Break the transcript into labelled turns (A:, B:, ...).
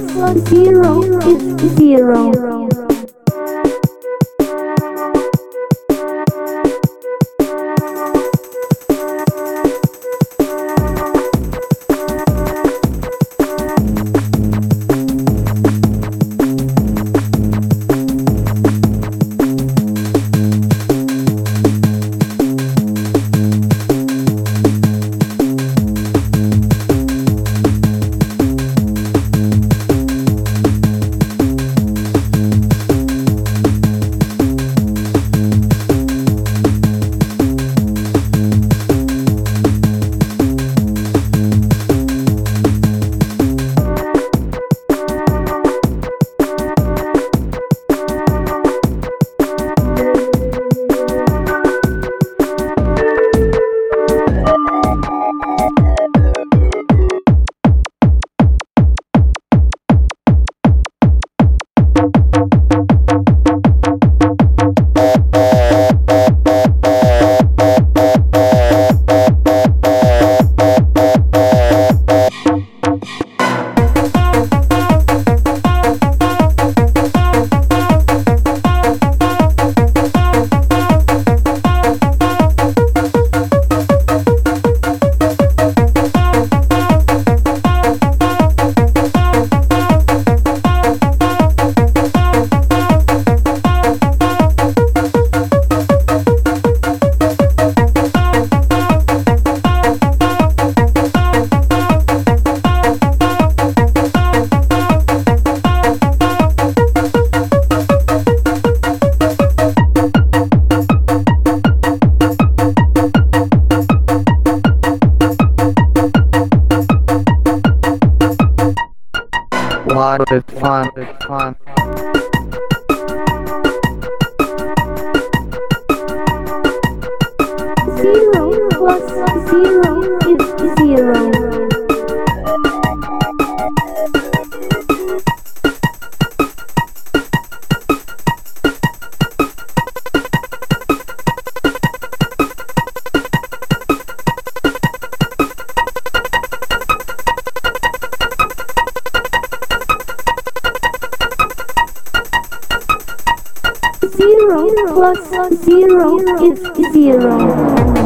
A: plus zero is zero.
B: Lot of fun, fun.
A: Zero plus zero is zero. Plus zero is zero.